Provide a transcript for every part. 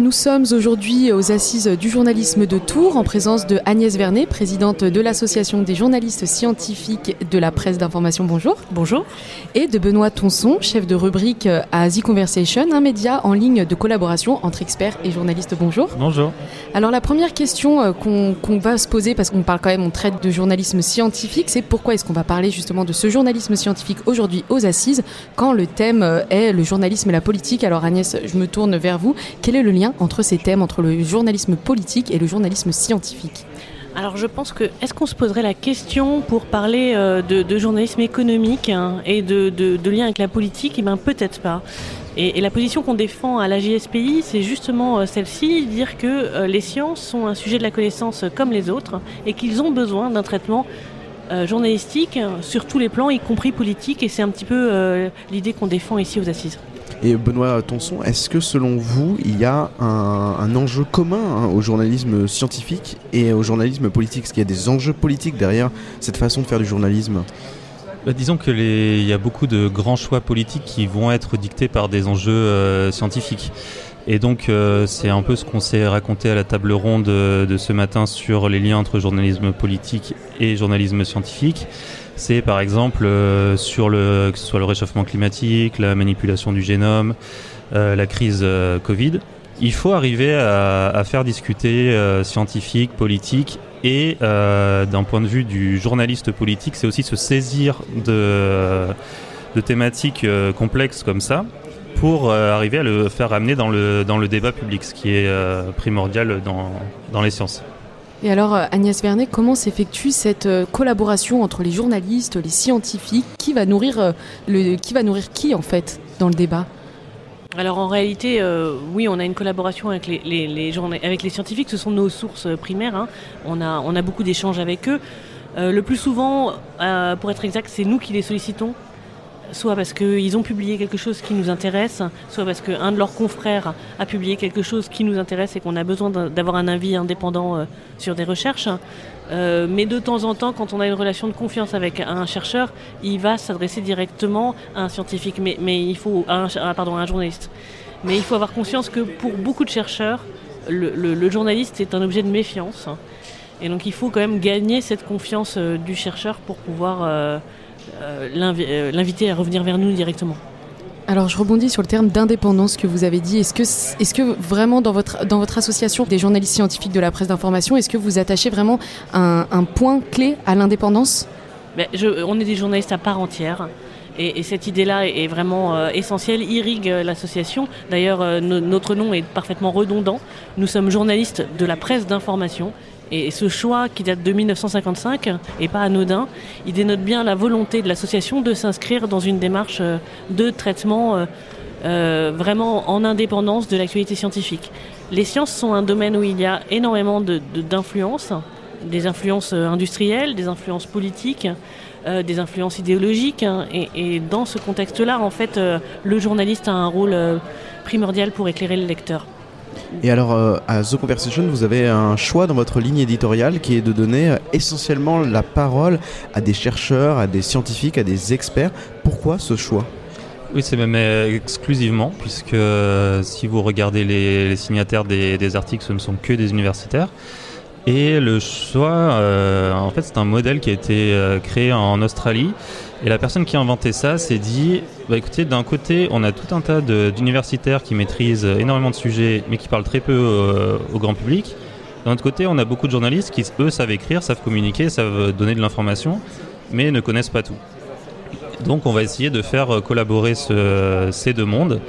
Nous sommes aujourd'hui aux assises du journalisme de Tours en présence de Agnès Vernet, présidente de l'association des journalistes scientifiques de la presse d'information. Bonjour. Bonjour. Et de Benoît Tonson, chef de rubrique à The Conversation, un média en ligne de collaboration entre experts et journalistes. Bonjour. Bonjour. Alors la première question euh, qu'on va se poser, parce qu'on parle quand même, on traite de journalisme scientifique, c'est pourquoi est-ce qu'on va parler justement de ce journalisme scientifique aujourd'hui aux assises quand le thème euh, est le journalisme et la politique? Alors Agnès, je me tourne vers vous. Quel est le lien entre ces thèmes, entre le journalisme politique et le journalisme scientifique alors je pense que est-ce qu'on se poserait la question pour parler euh, de, journalisme économique hein, et de, lien avec la politique? Eh bien peut-être pas. Et, la position qu'on défend à la JSPI, c'est justement euh, celle-ci, dire que euh, les sciences sont un sujet de la connaissance comme les autres et qu'ils ont besoin d'un traitement journalistique sur tous les plans, y compris politique, et c'est un petit peu l'idée qu'on défend ici aux assises. Et Benoît Tonson, est-ce que selon vous, il y a un, enjeu commun hein, au journalisme scientifique et au journalisme politique? Est-ce qu'il y a des enjeux politiques derrière cette façon de faire du journalisme? Bah, disons qu'il y a beaucoup de grands choix politiques qui vont être dictés par des enjeux euh, scientifiques. Et donc euh, c'est un peu ce qu'on s'est raconté à la table ronde de ce matin sur les liens entre journalisme politique et journalisme scientifique c'est par exemple euh, sur le, que ce soit le réchauffement climatique, la manipulation du génome, euh, la crise euh, Covid. Il faut arriver à, faire discuter scientifique, politique et d'un point de vue du journaliste politique, c'est aussi se saisir de, thématiques complexes comme ça pour arriver à le faire amener dans le, débat public, ce qui est primordial dans les sciences. Et alors, euh, Agnès Vernet, comment s'effectue cette euh, collaboration entre les journalistes, les scientifiques? Qui va nourrir, euh, qui, va nourrir qui, en fait, dans le débat? Alors en réalité, oui, on a une collaboration avec les, scientifiques, ce sont nos sources primaires, hein. on a beaucoup d'échanges avec eux. le plus souvent, pour être exact, c'est nous qui les sollicitons soit parce qu'ils ont publié quelque chose qui nous intéresse, soit parce qu'un de leurs confrères a publié quelque chose qui nous intéresse et qu'on a besoin d'avoir un avis indépendant euh, sur des recherches. Euh, mais de temps en temps, quand on a une relation de confiance avec un chercheur, il va s'adresser directement à un scientifique, mais, il faut un, journaliste. Mais il faut avoir conscience que pour beaucoup de chercheurs, le, journaliste est un objet de méfiance. Et donc il faut quand même gagner cette confiance euh, du chercheur pour pouvoir l'inviter à revenir vers nous directement. Alors je rebondis sur le terme d'indépendance que vous avez dit. Est-ce que, est que vraiment dans votre, dans votre association des journalistes scientifiques de la presse d'information, est-ce que vous attachez vraiment un, point clé à l'indépendance? Ben, On est des journalistes à part entière. Et, cette idée-là est vraiment euh, essentielle, irrigue l'association. D'ailleurs, notre nom est parfaitement redondant. Nous sommes journalistes de la presse d'information et ce choix qui date de 1955 et pas anodin, il dénote bien la volonté de l'association de s'inscrire dans une démarche euh, de traitement euh, euh, vraiment en indépendance de l'actualité scientifique. Les sciences sont un domaine où il y a énormément d'influences, des influences industrielles, des influences politiques, des influences idéologiques. Hein, et, dans ce contexte-là, en fait, le journaliste a un rôle primordial pour éclairer le lecteur. Et alors, euh, à The Conversation, vous avez un choix dans votre ligne éditoriale qui est de donner euh, essentiellement la parole à des chercheurs, à des scientifiques, à des experts. Pourquoi ce choix? Oui, c'est même euh, exclusivement, puisque si vous regardez les, signataires des, articles, ce ne sont que des universitaires. Et le choix, en fait, c'est un modèle qui a été créé en Australie et la personne qui a inventé ça s'est dit, bah écoutez, d'un côté, on a tout un tas d'universitaires qui maîtrisent énormément de sujets, mais qui parlent très peu euh, au grand public. D'un autre côté, on a beaucoup de journalistes qui, eux, savent écrire, savent communiquer, savent donner de l'information, mais ne connaissent pas tout. Donc, on va essayer de faire euh, collaborer ce, ces deux mondes.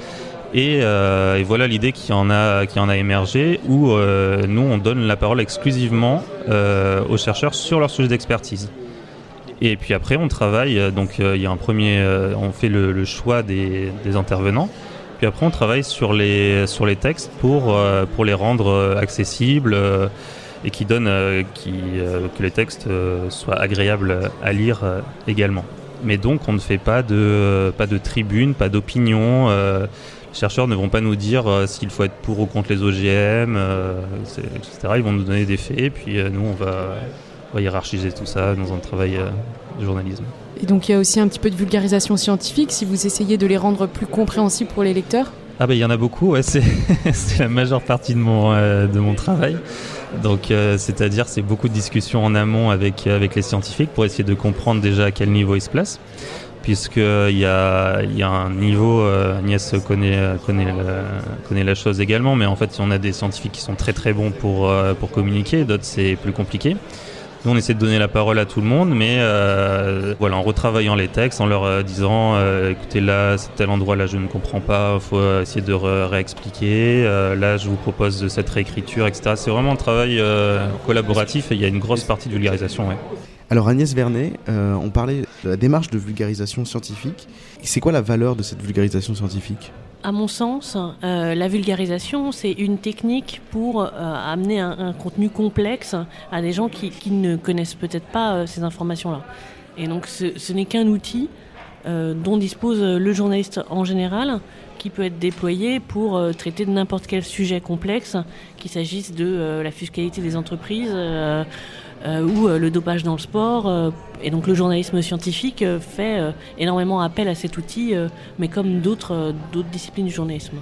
Et, euh, voilà l'idée qui en a émergé où euh, nous on donne la parole exclusivement euh, aux chercheurs sur leur sujet d'expertise. Et puis après, on travaille. Euh, donc, euh, il y a un premier. Euh, on fait le, choix des, intervenants. Puis après, on travaille sur les, sur les textes pour, pour les rendre accessibles et qui donnent qui, que les textes soient agréables à lire également. Mais donc, on ne fait pas de, pas de tribune, pas d'opinion. les chercheurs ne vont pas nous dire s'il faut être pour ou contre les OGM, etc. Ils vont nous donner des faits, et puis nous, on va va hiérarchiser tout ça dans un travail euh, de journalisme. Et donc il y a aussi un petit peu de vulgarisation scientifique si vous essayez de les rendre plus compréhensibles pour les lecteurs? Ah ben il y en a beaucoup, ouais, c'est la majeure partie de mon, de mon travail. Donc c'est-à-dire c'est beaucoup de discussions en amont avec, avec les scientifiques pour essayer de comprendre déjà à quel niveau ils se placent puisqu'il y a, y a un niveau, euh, Agnès connaît, connaît, la, connaît la chose également, mais en fait on a des scientifiques qui sont très très bons pour, euh, pour communiquer, d'autres c'est plus compliqué. Nous, on essaie de donner la parole à tout le monde, mais euh, voilà, en retravaillant les textes, en leur disant, écoutez, là, c'est tel endroit, là, je ne comprends pas, faut essayer de réexpliquer. là, je vous propose cette réécriture, etc. C'est vraiment un travail collaboratif et il y a une grosse partie de vulgarisation. Ouais. Alors Agnès Vernet, euh, on parlait de la démarche de vulgarisation scientifique. C'est quoi la valeur de cette vulgarisation scientifique? À mon sens, euh, la vulgarisation, c'est une technique pour euh, amener un, contenu complexe à des gens qui, ne connaissent peut-être pas ces informations-là. Et donc ce, n'est qu'un outil dont dispose le journaliste en général, qui peut être déployé pour traiter de n'importe quel sujet complexe, qu'il s'agisse de la fiscalité des entreprises ou euh, le dopage dans le sport. Euh, et donc le journalisme scientifique fait énormément appel à cet outil, mais comme d'autres disciplines du journalisme.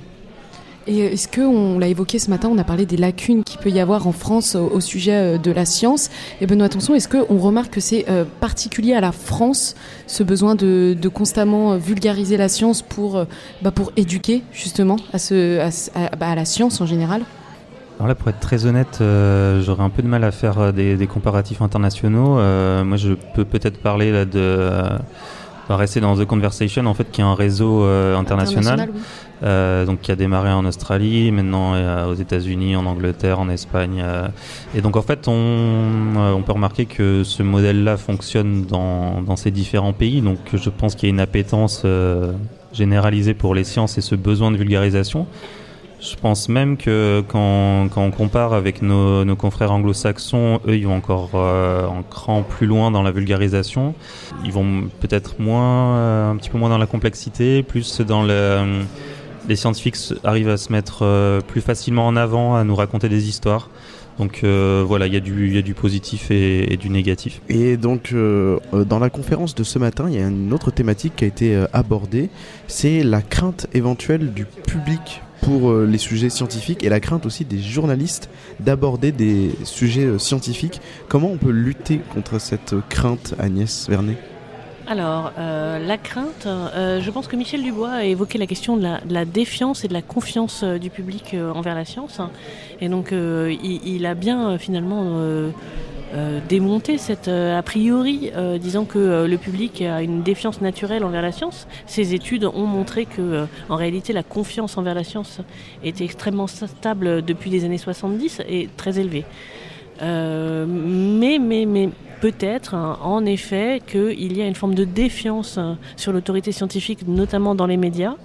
Et est-ce que, on l'a évoqué ce matin, on a parlé des lacunes qu'il peut y avoir en France au, sujet de la science. Et Benoît Attention, est-ce qu'on remarque que c'est particulier à la France, ce besoin de, constamment vulgariser la science pour, bah, pour éduquer justement à, bah, à la science en général? Alors là, pour être très honnête, euh, j'aurais un peu de mal à faire euh, des, comparatifs internationaux. Euh, moi, je peux peut-être parler là, de rester dans The Conversation, en fait, qui est un réseau international, donc qui a démarré en Australie, maintenant aux États-Unis, en Angleterre, en Espagne. et donc, en fait, on, on peut remarquer que ce modèle-là fonctionne dans, dans, ces différents pays. Donc, je pense qu'il y a une appétence généralisée pour les sciences et ce besoin de vulgarisation. Je pense même que quand, on compare avec nos, confrères anglo-saxons, eux, ils vont encore euh, un cran plus loin dans la vulgarisation. Ils vont peut-être moins, euh, un petit peu moins dans la complexité, plus dans le. Les scientifiques arrivent à se mettre euh, plus facilement en avant, à nous raconter des histoires. Donc voilà, il y, a du, positif et du négatif. Et donc dans la conférence de ce matin, il y a une autre thématique qui a été abordée, c'est la crainte éventuelle du public pour euh, les sujets scientifiques et la crainte aussi des journalistes d'aborder des sujets euh, scientifiques. Comment on peut lutter contre cette crainte, Agnès Vernet? Alors, euh, la crainte, je pense que Michel Dubois a évoqué la question de la, défiance et de la confiance du public envers la science. Et donc, il, a bien finalement euh, démonter cette euh, a priori, euh, disant que le public a une défiance naturelle envers la science. Ces études ont montré que, en réalité, la confiance envers la science était extrêmement stable depuis les années 70 et très élevée. mais, mais, mais peut-être, hein, en effet, qu'il y a une forme de défiance sur l'autorité scientifique, notamment dans les médias.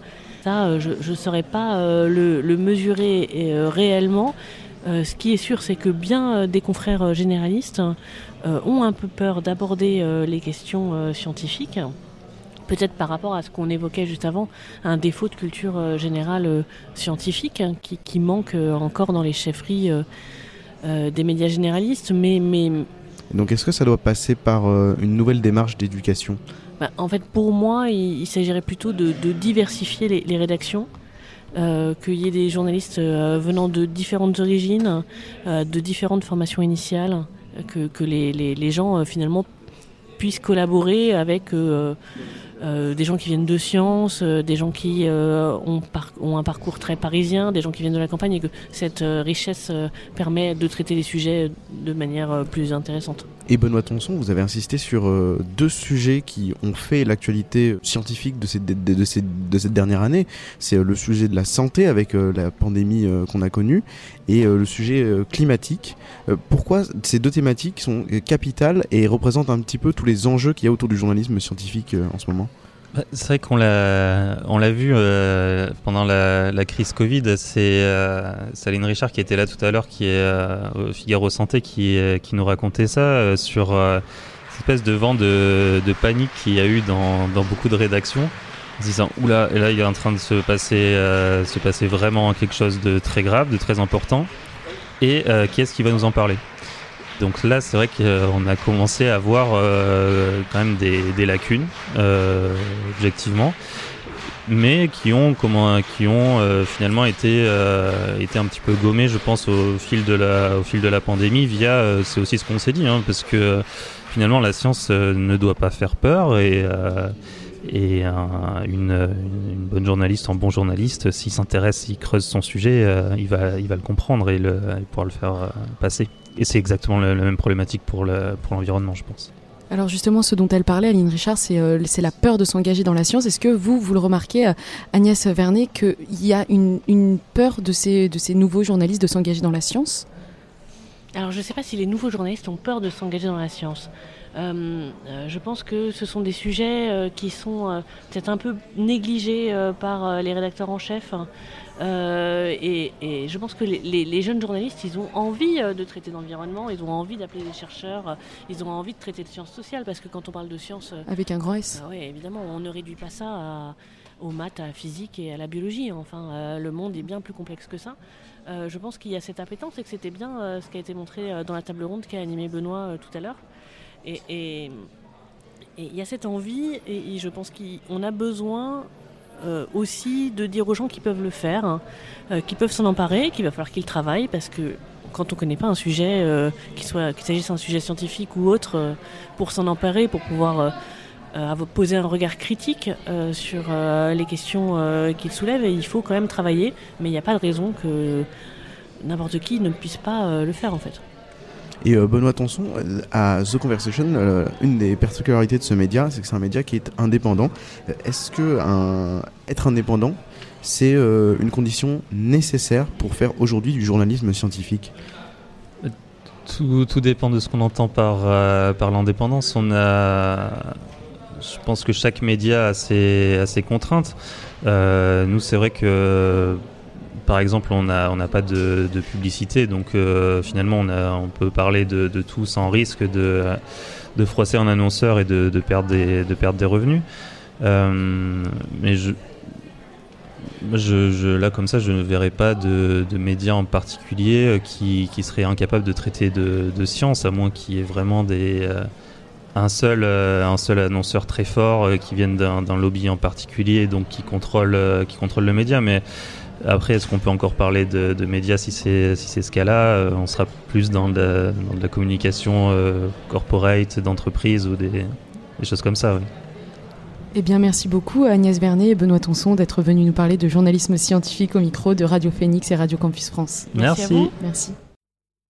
Ça, je ne saurais pas le, le, mesurer réellement, euh, ce qui est sûr, c'est que bien euh, des confrères euh, généralistes ont un peu peur d'aborder les questions scientifiques peut-être par rapport à ce qu'on évoquait juste avant, un défaut de culture générale scientifique hein, qui, manque encore dans les chefferies des médias généralistes. Mais, mais... Donc est-ce que ça doit passer par une nouvelle démarche d'éducation? Bah, En fait, pour moi, il, s'agirait plutôt de, diversifier les rédactions. Euh, qu'il y ait des journalistes euh, venant de différentes origines, euh, de différentes formations initiales, que, les, gens finalement puissent collaborer avec des gens qui viennent de sciences, des gens qui ont, ont, un parcours très parisien, des gens qui viennent de la campagne, et que cette richesse permet de traiter les sujets de manière plus intéressante. Et Benoît Tonson, vous avez insisté sur deux sujets qui ont fait l'actualité scientifique de cette, de, de, cette dernière année. C'est le sujet de la santé avec la pandémie qu'on a connue et le sujet climatique. pourquoi ces deux thématiques sont capitales et représentent un petit peu tous les enjeux qu'il y a autour du journalisme scientifique en ce moment? C'est vrai qu'on l'a, on l'a vu euh, pendant la, crise Covid. C'est euh, Saline Richard qui était là tout à l'heure, qui est euh, au Figaro Santé, qui, qui nous racontait ça sur cette espèce de vent de, panique qu'il y a eu dans, beaucoup de rédactions, disant oula, là il est en train de se passer, se passer vraiment quelque chose de très grave, de très important. Et qui est-ce qui va nous en parler? Donc là, c'est vrai qu'on a commencé à voir euh, quand même des, lacunes, euh, objectivement. mais qui ont, comment, qui ont finalement été, été un petit peu gommés, je pense, au fil de la, au fil de la pandémie, via, c'est aussi ce qu'on s'est dit, hein, parce que finalement la science ne doit pas faire peur et et une, bonne journaliste, un bon journaliste, s'il s'intéresse, s'il creuse son sujet, euh, il, va, il va le comprendre et le, il pourra le faire euh, passer. Et c'est exactement la même problématique pour l'environnement, pour je pense. Alors justement, ce dont elle parlait, Aline Richard, c'est euh, la peur de s'engager dans la science. Est-ce que vous, vous le remarquez, Agnès Vernet, qu'il y a une, une, peur de ces, de ces nouveaux journalistes de s'engager dans la science? Alors je ne sais pas si les nouveaux journalistes ont peur de s'engager dans la science. Euh, euh, je pense que ce sont des sujets euh, qui sont peut-être un peu négligés par les rédacteurs en chef. Hein. Et, je pense que les, jeunes journalistes, ils ont envie de traiter d'environnement, ils ont envie d'appeler des chercheurs, ils ont envie de traiter de sciences sociales, parce que quand on parle de sciences... Avec un grand S. Ah oui, évidemment, on ne réduit pas ça à, aux maths, à la physique et à la biologie. Enfin, le monde est bien plus complexe que ça. je pense qu'il y a cette appétence et que c'était bien ce qui a été montré dans la table ronde qu'a animé Benoît tout à l'heure. Et il y a cette envie, et, je pense qu'on a besoin euh, aussi de dire aux gens qui peuvent le faire, hein, euh, qui peuvent s'en emparer, qu'il va falloir qu'ils travaillent, parce que quand on ne connaît pas un sujet, euh, qu'il s'agisse d'un sujet scientifique ou autre, pour s'en emparer, pour pouvoir poser un regard critique sur les questions qu'il soulève, il faut quand même travailler, mais il n'y a pas de raison que n'importe qui ne puisse pas le faire en fait. Et euh, Benoît Tonson, euh, à The Conversation, euh, une des particularités de ce média, c'est que c'est un média qui est indépendant. Est-ce que être indépendant, c'est une condition nécessaire pour faire aujourd'hui du journalisme scientifique? Tout, tout, dépend de ce qu'on entend par, par l'indépendance. On a, je pense que chaque média a ses, a ses contraintes. nous, c'est vrai que par exemple, on n'a pas de, publicité, donc euh, finalement, on, peut parler de, tout sans risque de, froisser un annonceur et de, perdre, des, revenus. Euh, mais là, comme ça, je ne verrais pas de, médias en particulier euh, qui, qui seraient incapables de traiter de, science, à moins qu'il y ait vraiment un seul, annonceur très fort qui vienne d'un lobby en particulier, donc qui contrôle, le média. Après, est-ce qu'on peut encore parler de, médias si c'est si ce cas-là euh, On sera plus dans de, la communication euh, corporate, d'entreprise ou des, choses comme ça. Eh bien, merci beaucoup Agnès Vernet et Benoît Tonson d'être venus nous parler de journalisme scientifique au micro de Radio Phoenix et Radio Campus France. Merci. merci.